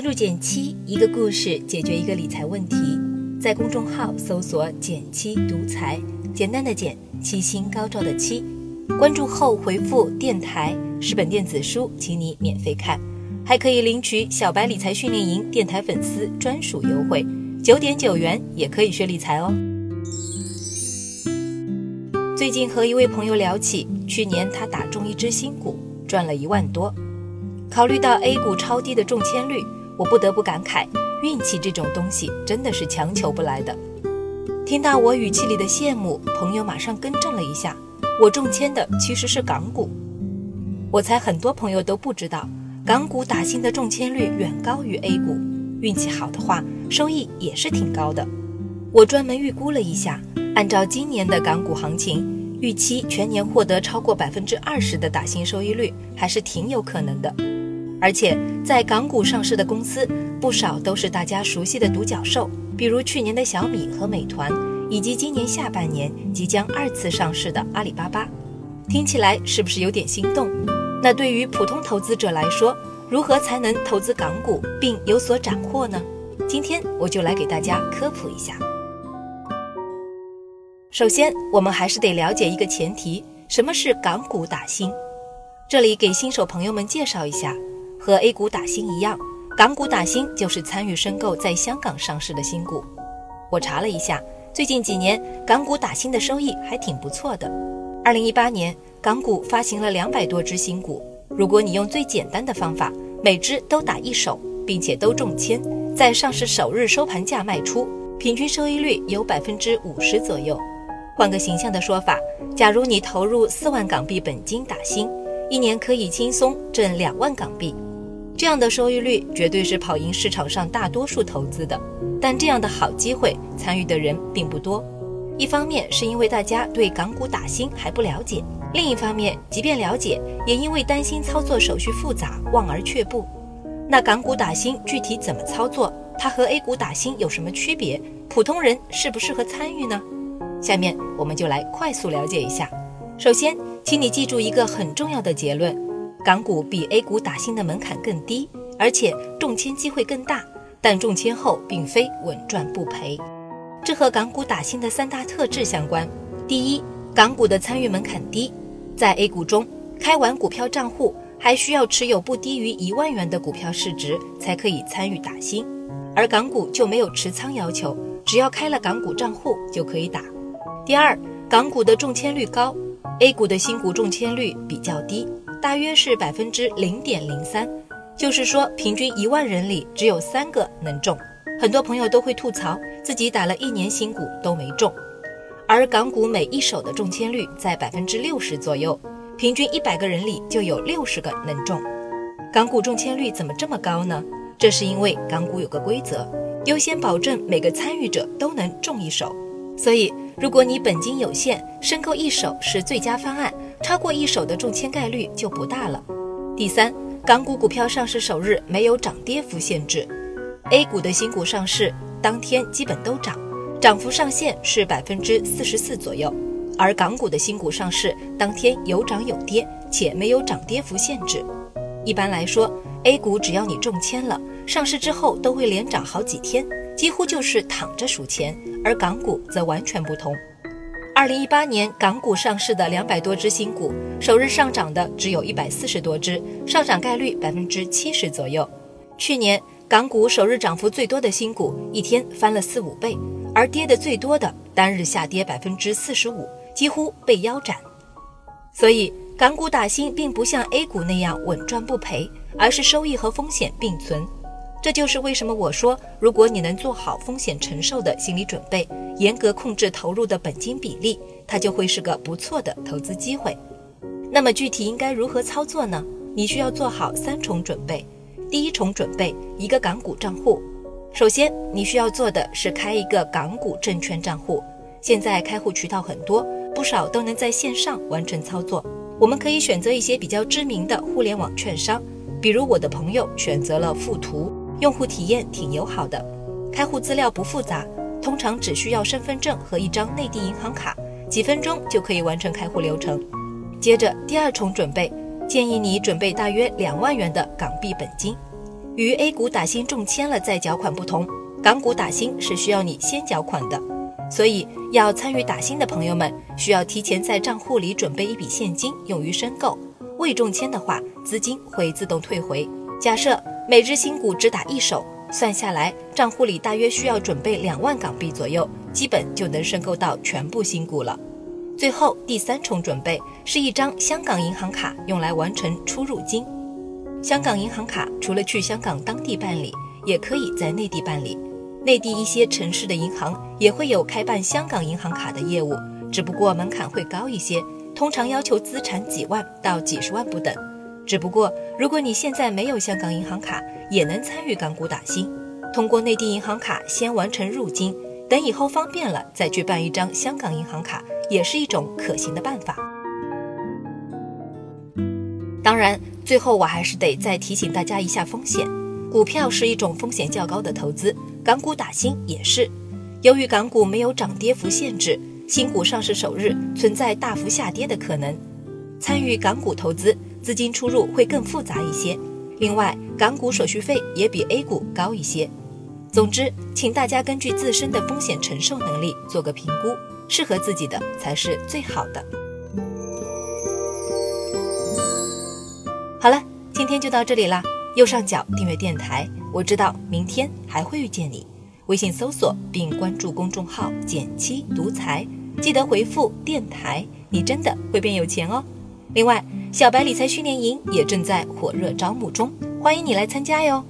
关注减七，一个故事解决一个理财问题。在公众号搜索“减七独裁，简单的减，七星高照的七。关注后回复“电台”十本电子书，请你免费看，还可以领取小白理财训练营电台粉丝专属优惠，九点九元也可以学理财哦。最近和一位朋友聊起，去年他打中一只新股，赚了一万多。考虑到 A 股超低的中签率。我不得不感慨，运气这种东西真的是强求不来的。听到我语气里的羡慕，朋友马上更正了一下：“我中签的其实是港股。”我猜很多朋友都不知道，港股打新的中签率远高于 A 股，运气好的话，收益也是挺高的。我专门预估了一下，按照今年的港股行情，预期全年获得超过百分之二十的打新收益率，还是挺有可能的。而且在港股上市的公司不少都是大家熟悉的独角兽，比如去年的小米和美团，以及今年下半年即将二次上市的阿里巴巴。听起来是不是有点心动？那对于普通投资者来说，如何才能投资港股并有所斩获呢？今天我就来给大家科普一下。首先，我们还是得了解一个前提：什么是港股打新？这里给新手朋友们介绍一下。和 A 股打新一样，港股打新就是参与申购在香港上市的新股。我查了一下，最近几年港股打新的收益还挺不错的。二零一八年，港股发行了两百多只新股。如果你用最简单的方法，每只都打一手，并且都中签，在上市首日收盘价卖出，平均收益率有百分之五十左右。换个形象的说法，假如你投入四万港币本金打新，一年可以轻松挣两万港币。这样的收益率绝对是跑赢市场上大多数投资的，但这样的好机会参与的人并不多。一方面是因为大家对港股打新还不了解，另一方面即便了解，也因为担心操作手续复杂，望而却步。那港股打新具体怎么操作？它和 A 股打新有什么区别？普通人适不适合参与呢？下面我们就来快速了解一下。首先，请你记住一个很重要的结论。港股比 A 股打新的门槛更低，而且中签机会更大，但中签后并非稳赚不赔。这和港股打新的三大特质相关。第一，港股的参与门槛低，在 A 股中开完股票账户还需要持有不低于一万元的股票市值才可以参与打新，而港股就没有持仓要求，只要开了港股账户就可以打。第二，港股的中签率高，A 股的新股中签率比较低。大约是百分之零点零三，就是说平均一万人里只有三个能中。很多朋友都会吐槽自己打了一年新股都没中，而港股每一手的中签率在百分之六十左右，平均一百个人里就有六十个能中。港股中签率怎么这么高呢？这是因为港股有个规则，优先保证每个参与者都能中一手，所以如果你本金有限，申购一手是最佳方案。超过一手的中签概率就不大了。第三，港股股票上市首日没有涨跌幅限制，A 股的新股上市当天基本都涨，涨幅上限是百分之四十四左右。而港股的新股上市当天有涨有跌，且没有涨跌幅限制。一般来说，A 股只要你中签了，上市之后都会连涨好几天，几乎就是躺着数钱。而港股则完全不同。二零一八年港股上市的两百多只新股，首日上涨的只有一百四十多只，上涨概率百分之七十左右。去年港股首日涨幅最多的新股，一天翻了四五倍，而跌的最多的单日下跌百分之四十五，几乎被腰斩。所以港股打新并不像 A 股那样稳赚不赔，而是收益和风险并存。这就是为什么我说，如果你能做好风险承受的心理准备，严格控制投入的本金比例，它就会是个不错的投资机会。那么具体应该如何操作呢？你需要做好三重准备。第一重准备，一个港股账户。首先，你需要做的是开一个港股证券账户。现在开户渠道很多，不少都能在线上完成操作。我们可以选择一些比较知名的互联网券商，比如我的朋友选择了富途。用户体验挺友好的，开户资料不复杂，通常只需要身份证和一张内地银行卡，几分钟就可以完成开户流程。接着第二重准备，建议你准备大约两万元的港币本金。与 A 股打新中签了再缴款不同，港股打新是需要你先缴款的。所以，要参与打新的朋友们，需要提前在账户里准备一笔现金用于申购。未中签的话，资金会自动退回。假设每只新股只打一手，算下来账户里大约需要准备两万港币左右，基本就能申购到全部新股了。最后第三重准备是一张香港银行卡，用来完成出入金。香港银行卡除了去香港当地办理，也可以在内地办理。内地一些城市的银行也会有开办香港银行卡的业务，只不过门槛会高一些，通常要求资产几万到几十万不等。只不过如果你现在没有香港银行卡，也能参与港股打新，通过内地银行卡先完成入金，等以后方便了再去办一张香港银行卡，也是一种可行的办法。当然，最后我还是得再提醒大家一下风险，股票是一种风险较高的投资。港股打新也是，由于港股没有涨跌幅限制，新股上市首日存在大幅下跌的可能。参与港股投资，资金出入会更复杂一些。另外，港股手续费也比 A 股高一些。总之，请大家根据自身的风险承受能力做个评估，适合自己的才是最好的。好了，今天就到这里啦。右上角订阅电台，我知道明天还会遇见你。微信搜索并关注公众号“减七独裁，记得回复“电台”，你真的会变有钱哦。另外，小白理财训练营也正在火热招募中，欢迎你来参加哟。